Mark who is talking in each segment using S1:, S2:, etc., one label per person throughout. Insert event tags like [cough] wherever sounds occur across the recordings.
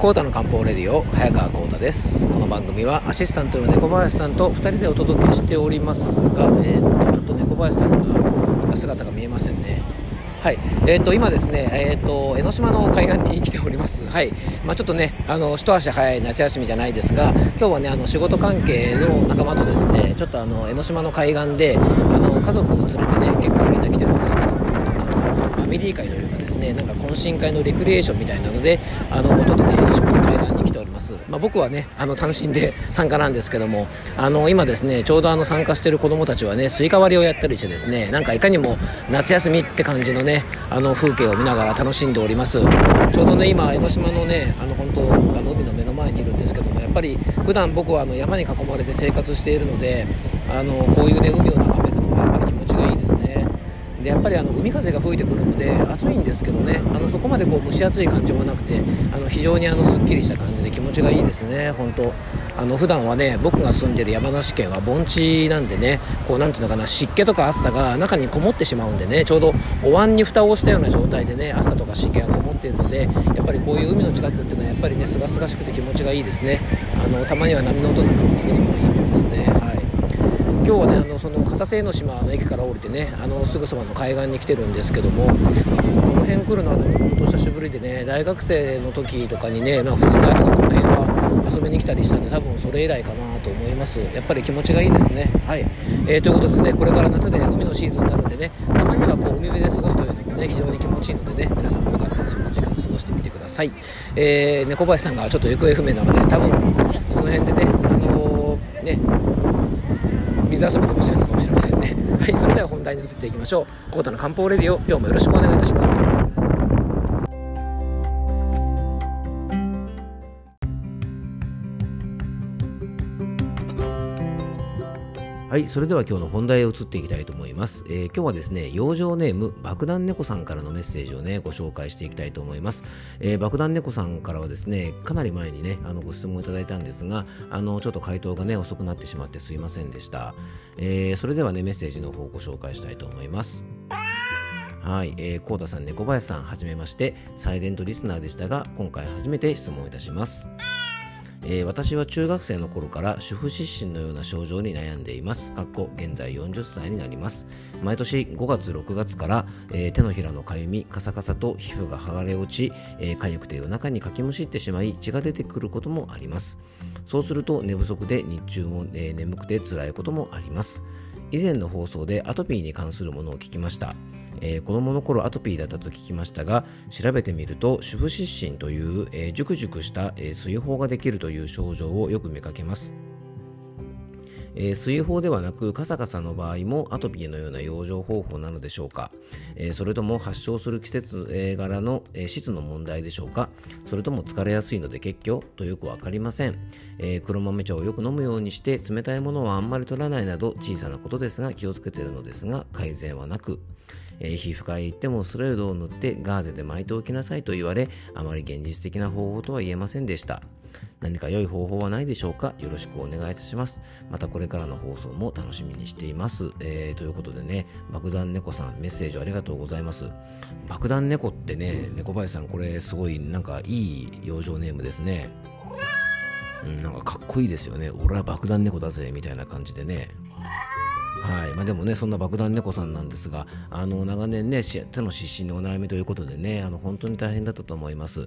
S1: コータの漢方レディオ早川コータです。この番組はアシスタントの猫林さんと2人でお届けしておりますが、えー、っとちょっと猫林さんが今姿が見えませんね。はい、えー、と今ですね、えー、と江ノ島の海岸に来ております。はい、まあ、ちょっとね、あの一足早い夏休みじゃないですが、今日はね、あの仕事関係の仲間とですね、ちょっとあの江ノ島の海岸で、あの家族を連れてね、結構みんな来てるんです、ミリー会というかですね、なんか懇親会のレクリエーションみたいなので、あのちょっとね、江ノ島の海岸に来ております。まあ、僕はね、あの単身で [laughs] 参加なんですけども、あの今ですね、ちょうどあの参加してる子どもたちはね、スイカ割りをやったりしてですね、なんかいかにも夏休みって感じのね、あの風景を見ながら楽しんでおりますちょうどね今江ノ島のねあの本当あの海の目の前にいるんですけどもやっぱり普段僕はあの山に囲まれて生活しているのであのこういうね海を眺めるのがやっぱり気持ちがいいですねでやっぱりあの海風が吹いてくるので暑いんですけどね。あのそこまでこう蒸し暑い感じもなくてあの非常にあのすっきりした感じで気持ちがいいですね。本当。あの普段はね僕が住んでる山梨県は盆地なんでねこうなんていうのかな湿気とか暑さが中にこもってしまうんでねちょうどお椀に蓋をしたような状態でね暑さとか湿気がこもっているのでやっぱりこういう海の近くっていうのはやっぱりねすがすがしくて気持ちがいいですね。あのたまには波の音なんかも聞くにもいいもんですねはい今日はねあのその片瀬の島の駅から降りてねあのすぐそばの海岸に来てるんですけどもこの辺来るのはね本当久しぶりでね大学生の時とかにね、まあ、藤沢とかこの辺は遊びに来たりしたんで多分それ以来かなと思います。やっぱり気持ちがいいですね。はい、えー、ということでねこれから夏で海のシーズンになるんでねたまにはこう海辺で過ごすというのもね非常に気持ちいいのでね皆さんもよかったらその時間過ごしてみてください、えー、猫林さんがちょっと行方不明なので多分その辺でねあのー、ね水遊びでもしてるのかもしれませんね。はいそれでは本題に移っていきましょう。コータの漢方レディオ今日もよろしくお願いいたします。はい、それでは今日の本題へ移っていきたいと思います。えー、今日はですね、養生ネーム、爆弾猫さんからのメッセージをね、ご紹介していきたいと思います。えー、爆弾猫さんからはですね、かなり前にね、あのご質問いただいたんですが、あの、ちょっと回答がね、遅くなってしまってすいませんでした。えー、それではね、メッセージの方をご紹介したいと思います。はい、えー、コーダさん、猫林さん、はじめまして、サイレントリスナーでしたが、今回初めて質問いたします。えー、私は中学生の頃から主婦失神のような症状に悩んでいます。かっこ現在40歳になります。毎年5月6月から、えー、手のひらのかゆみ、カサカサと皮膚が剥がれ落ち、えー、痒くて夜中にかきむしってしまい血が出てくることもあります。そうすると寝不足で日中も、えー、眠くて辛いこともあります。以前の放送でアトピーに関するものを聞きました。えー、子供の頃アトピーだったと聞きましたが調べてみると主婦湿疹という、えー、熟熟した、えー、水泡ができるという症状をよく見かけますえー、水泡ではなくカサカサの場合もアトピーのような養生方法なのでしょうか、えー、それとも発症する季節、柄の、えー、質の問題でしょうか。それとも疲れやすいので結局とよくわかりません、えー、黒豆茶をよく飲むようにして冷たいものはあんまり取らないなど小さなことですが気をつけているのですが改善はなく。えー、皮膚科へ行ってもステロイドを塗ってガーゼで巻いておきなさいと言われ、あまり現実的な方法とは言えませんでした。何か良い方法はないでしょうか？よろしくお願いいたします。またこれからの放送も楽しみにしています。えー、ということでね、爆弾猫さんメッセージありがとうございます。爆弾猫ってね、猫林さんこれすごいなんかいい養生ネームですね。うん、なんかかっこいいですよね。俺は爆弾猫だぜみたいな感じでね。はいまあ、でもね、そんな爆弾猫さんなんですが、あの長年ね、手の湿疹のお悩みということでね、あの本当に大変だったと思います。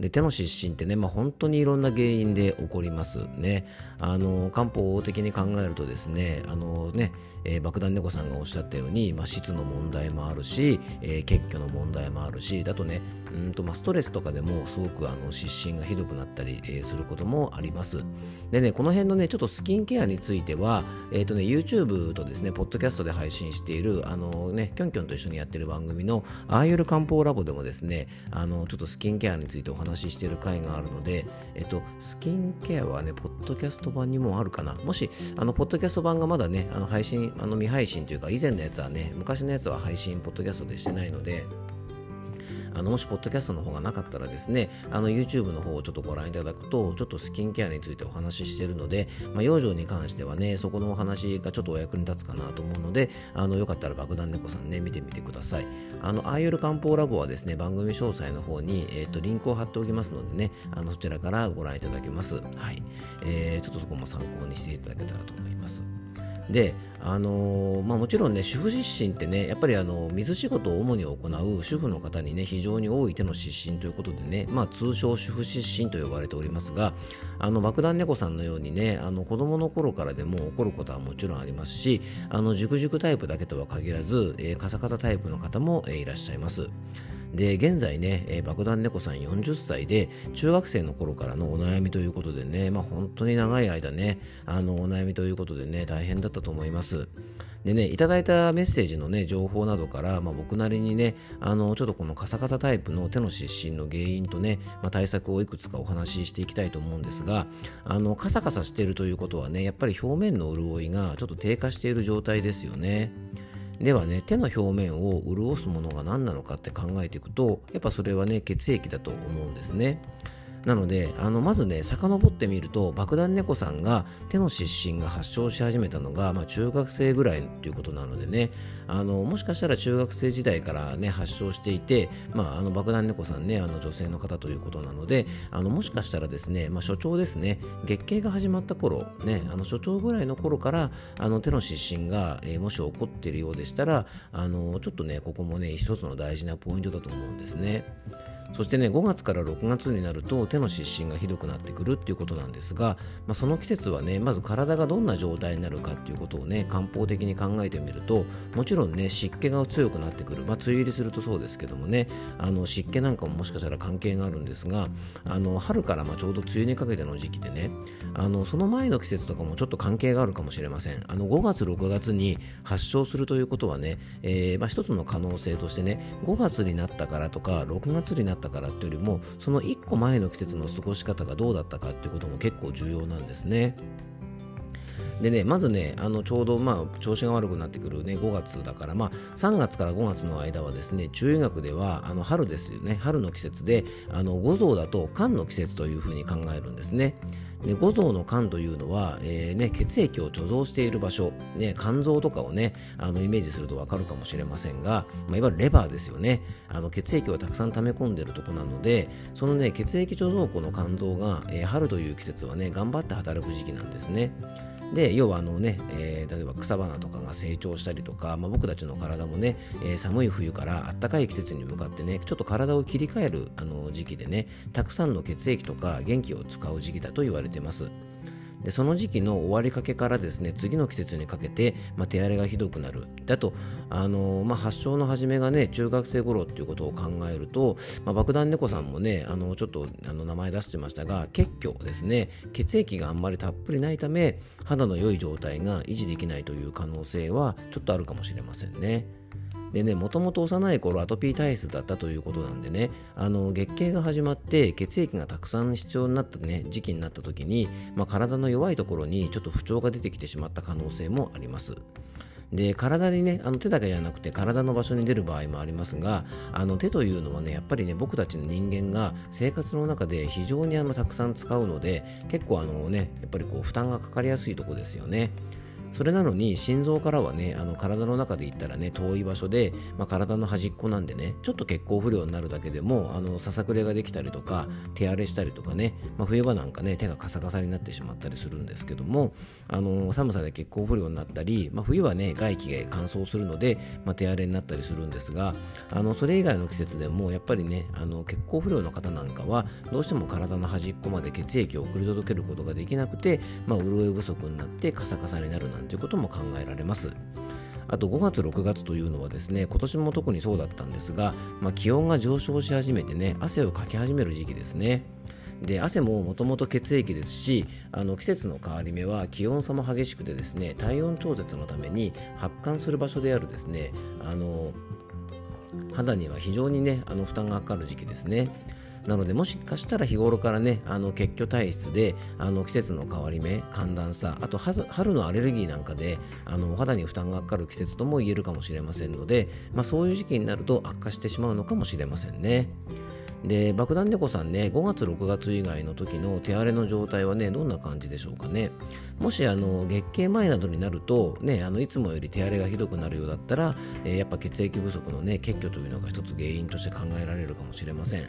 S1: で手の湿疹ってね、まあ、本当にいろんな原因で起こりますね。あの漢方的に考えるとですね、あのね、えー、爆弾猫さんがおっしゃったように、まあ、質の問題もあるし、えー、血虚の問題もあるし、だとね、うんとまあ、ストレスとかでもすごくあの湿疹がひどくなったり、えー、することもあります。でね、この辺のね、ちょっとスキンケアについては、えっ、とね、YouTube とですね、ポッドキャストで配信している、あのね、キョンキョンと一緒にやってる番組の、ああいう漢方ラボでもですね、あの、ちょっとスキンケアについてお話話ししてる回があるので、えっ、と、スキンケアはね、ポッドキャスト版にもあるかな。もし、あの、ポッドキャスト版がまだね、あの配信、あの未配信というか、以前のやつはね、昔のやつは配信、ポッドキャストでしてないので、あのもしポッドキャストの方がなかったらですねあの YouTube の方をちょっとご覧いただくとちょっとスキンケアについてお話ししているので、まあ、養生に関してはねそこのお話がちょっとお役に立つかなと思うのであのよかったら爆弾猫さんね見てみてください。あのアーユル漢方ラボはですね番組詳細の方に、えーと、リンクを貼っておきますのでねあのそちらからご覧いただけます。はい、えー、ちょっとそこも参考にしていただけたらと思います。で、あの、まあ、もちろんね、主婦失神ってね、やっぱりあの水仕事を主に行う主婦の方にね、非常に多い手の失神ということでね、まあ、通称主婦失神と呼ばれておりますが、あの爆弾猫さんのようにね、あの子供の頃からでも起こることはもちろんありますし、あの熟熟タイプだけとは限らず、えー、カサカサタイプの方も、えー、いらっしゃいます。で現在ね、えー、爆弾猫さん40歳で中学生の頃からのお悩みということでね、まあ、本当に長い間ねあのお悩みということでね大変だったと思います。でねいただいたメッセージのね情報などから、まあ、僕なりにねあのちょっとこのカサカサタイプの手の湿疹の原因とね、まあ、対策をいくつかお話ししていきたいと思うんですがあのカサカサしているということはねやっぱり表面の潤いがちょっと低下している状態ですよね。ではね手の表面を潤すものが何なのかって考えていくとやっぱそれはね血液だと思うんですね。なのであのまずね遡ってみると爆弾猫さんが手の湿疹が発症し始めたのが、まあ、中学生ぐらいということなのでねあのもしかしたら中学生時代からね発症していて、まあ、あの爆弾猫さんねあの女性の方ということなのであのもしかしたらですね、まあ、所長ですね月経が始まった頃ねあの所長ぐらいの頃からあの手の湿疹が、えー、もし起こっているようでしたらあのちょっとねここもね一つの大事なポイントだと思うんですね。そしてね5月から6月になると手の湿疹がひどくなってくるっていうことなんですが、まあ、その季節はねまず体がどんな状態になるかっていうことをね漢方的に考えてみるともちろんね湿気が強くなってくる、まあ、梅雨入りするとそうですけどもねあの湿気なんかももしかしたら関係があるんですがあの春からまちょうど梅雨にかけての時期でねあのその前の季節とかもちょっと関係があるかもしれません。あの5月6月に発症するということはね、えーまあ、一つの可能性としてね5月になったからとか6月になったったからっていうよりもその1個前の季節の過ごし方がどうだったかっていうことも結構重要なんですね。でね、まずね、あのちょうど、まあ、調子が悪くなってくる、ね、5月だから、まあ、3月から5月の間はですね、中医学ではあの春ですよね、春の季節で、あの五臓だと寒の季節というふうに考えるんですね。で五臓の肝というのは、えーね、血液を貯蔵している場所、ね、肝臓とかをねあのイメージすると分かるかもしれませんが、まあ、いわゆるレバーですよねあの血液をたくさん溜め込んでいるとこなのでそのね血液貯蔵庫の肝臓が、えー、春という季節はね頑張って働く時期なんですね。で要はあのね、えー、例えば草花とかが成長したりとか、まあ、僕たちの体もね、えー、寒い冬から暖かい季節に向かってねちょっと体を切り替えるあの時期でねたくさんの血液とか元気を使う時期だと言われてます。でその時期の終わりかけからですね次の季節にかけて、まあ、手荒れがひどくなるだと、あのー、まあ、発症の始めがね中学生頃っていうことを考えると、まあ、爆弾猫さんもねあのちょっとあの名前出してましたが血虚ですね血液があんまりたっぷりないため肌の良い状態が維持できないという可能性はちょっとあるかもしれませんね。でね、もともと幼い頃アトピー体質だったということなんでね、あの月経が始まって血液がたくさん必要になったね、時期になった時に、まあ、体の弱いところにちょっと不調が出てきてしまった可能性もあります。で体にねあの手だけじゃなくて体の場所に出る場合もありますがあの手というのはねやっぱりね僕たちの人間が生活の中で非常にあのたくさん使うので結構あのねやっぱりこう負担がかかりやすいとこですよね。それなのに心臓からはねあの体の中で言ったらね遠い場所で、まあ、体の端っこなんでねちょっと血行不良になるだけでもあのささくれができたりとか手荒れしたりとかね、まあ、冬場なんかね手がカサカサになってしまったりするんですけどもあの寒さで血行不良になったり、まあ、冬はね外気が乾燥するので、まあ、手荒れになったりするんですがあのそれ以外の季節でもやっぱりねあの血行不良の方なんかはどうしても体の端っこまで血液を送り届けることができなくて、まあ、潤い不足になってカサカサになるなんていうことも考えられます。あと5月、6月というのはですね、今年も特にそうだったんですが、まあ、気温が上昇し始めてね、汗をかき始める時期ですね。で汗ももともと血液ですしあの季節の変わり目は気温差も激しくてですね体温調節のために発汗する場所であるですねあの肌には非常にねあの負担がかかる時期ですね。なのでもしかしたら日頃からねあの血虚体質であの季節の変わり目寒暖差あと春のアレルギーなんかであのお肌に負担がかかる季節とも言えるかもしれませんので、まあ、そういう時期になると悪化してしまうのかもしれませんね。で爆弾猫さんね5月6月以外の時の手荒れの状態はねどんな感じでしょうかね。もしあの月経前などになるとねあのいつもより手荒れがひどくなるようだったら、えー、やっぱ血液不足のね血虚というのが一つ原因として考えられるかもしれません。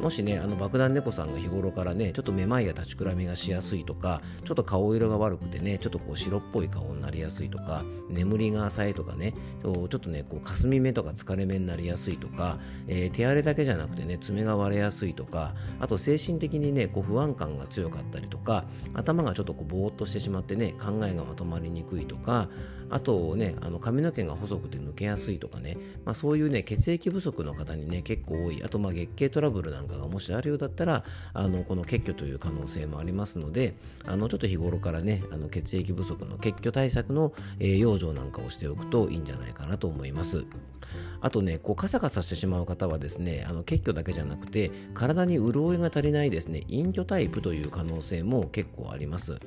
S1: もしねあの爆弾猫さんが日頃からねちょっとめまいや立ちくらみがしやすいとかちょっと顔色が悪くてねちょっとこう白っぽい顔になりやすいとか眠りが浅いとかねちょっとねこう霞目とか疲れ目になりやすいとか、えー、手荒れだけじゃなくてね爪が割れやすいとかあと精神的にねこう不安感が強かったりとか頭がちょっとこうぼーっとしてしまってね考えがまとまりにくいとかあとねあの髪の毛が細くて抜けやすいとかね、まあ、そういうね血液不足の方にね結構多いあとまあ月経トラブルなんかがもしあるようだったらあのこの血虚という可能性もありますのであのちょっと日頃からねあの血液不足の血虚対策の、えー、養生なんかをしておくといいんじゃないかなと思います。あとね、こうカサカサしてしまう方はですね、あの血虚だけじゃなくて、体に潤いが足りないですね、陰虚タイプという可能性も結構あります。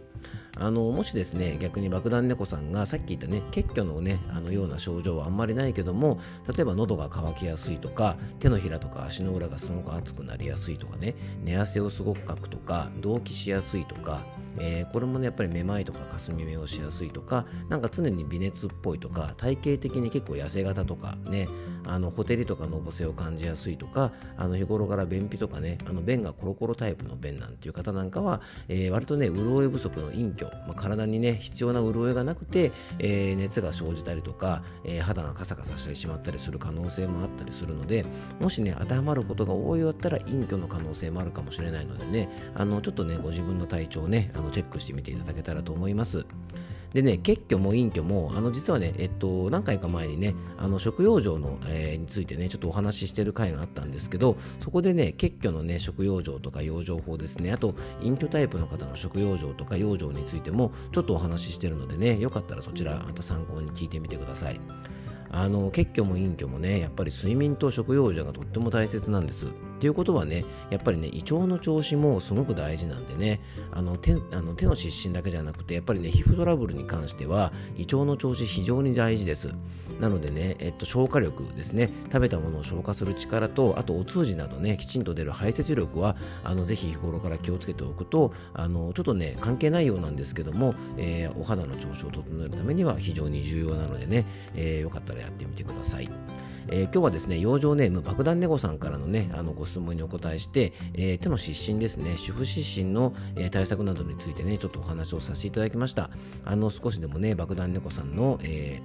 S1: あのもしですね逆に爆弾猫さんがさっき言ったね血虚のねあのような症状はあんまりないけども例えば喉が渇きやすいとか手のひらとか足の裏がすごく熱くなりやすいとかね寝汗をすごくかくとか動悸しやすいとかえー、これもねやっぱりめまいとかかすみ目をしやすいとかなんか常に微熱っぽいとか体型的に結構痩せ型とかねあのほてりとかのぼせを感じやすいとかあの日頃から便秘とかねあの便がコロコロタイプの便なんていう方なんかは、えー、割とね潤い不足の陰虚、まあ、体にね必要な潤いがなくて、えー、熱が生じたりとか、え肌がカサカサしてしまったりする可能性もあったりするのでもしね当てはまることが多いようだったら隠居の可能性もあるかもしれないのでねあのちょっとねご自分の体調ねあのチェックしてみていただけたらと思います。でね、結虚も陰虚も、あの実はね、えっと、何回か前にね、あの食用生の、えー、についてね、ちょっとお話ししてる回があったんですけど、そこでね、結虚のね、食用生とか養生法ですね、あと、陰虚タイプの方の食用生とか養生についても、ちょっとお話ししてるのでね、よかったらそちら、また参考に聞いてみてください。あの血虚も陰虚もねやっぱり睡眠と食用者がとっても大切なんですっていうことはねやっぱりね胃腸の調子もすごく大事なんでねあの手あの手の湿疹だけじゃなくてやっぱりね皮膚トラブルに関しては胃腸の調子非常に大事です。なのでね、えっと、消化力ですね食べたものを消化する力とあとお通じなどねきちんと出る排泄力はあのぜひ日頃から気をつけておくとあのちょっとね関係ないようなんですけども、えー、お肌の調子を整えるためには非常に重要なのでね、えー、よかったらやってみてください。えー、今日はですね、養生ネーム爆弾ネゴさんからのね、あのご質問にお答えして、えー、手の湿疹ですね、主婦湿疹の、えー、対策などについてね、ちょっとお話をさせていただきました。あの、少しでもね、爆弾ネゴさんの、え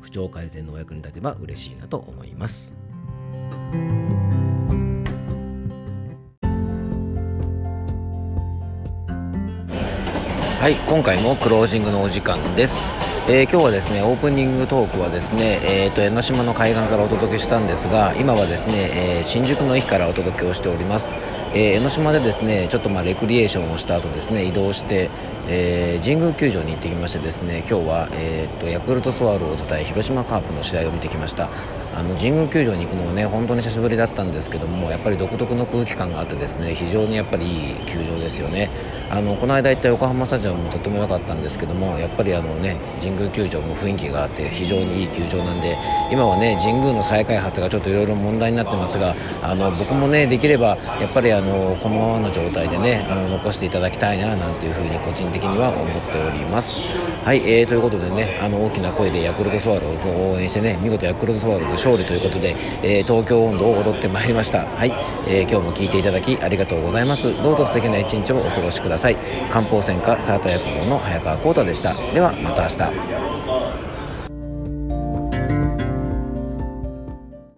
S1: 不調改善のお役に立てば嬉しいなと思います。はい、今回もクロージングのお時間です。えー、今日はですねオープニングトークはですね、えーと、江ノ島の海岸からお届けしたんですが今はですね、えー、新宿の駅からお届けをしております、えー、江ノ島でですねちょっとまあレクリエーションをした後ですね移動して、えー、神宮球場に行ってきましてですね今日は、えーと、ヤクルトスワローズ対広島カープの試合を見てきました。あの神宮球場に行くのもね本当に久しぶりだったんですけどもやっぱり独特の空気感があってですね非常にやっぱりいい球場ですよね。あのこの間行った横浜スタジアムもとても良かったんですけどもやっぱりあのね神宮球場も雰囲気があって非常にいい球場なんで今はね神宮の再開発がちょっといろいろ問題になってますがあの僕もねできればやっぱりあのこのままの状態でねあの残していただきたいななんていうふうに個人的には思っております。はい、えー、ということでねあの大きな声でヤクルトスワローズを応援してね見事ヤクルトスワローズ勝利ということで、えー、東京温度を踊ってまいりました。はい、えー、今日も聞いていただきありがとうございます。どうぞ素敵な一日をお過ごしください。漢方専科サータ薬房の早川浩太でした。ではまた明日。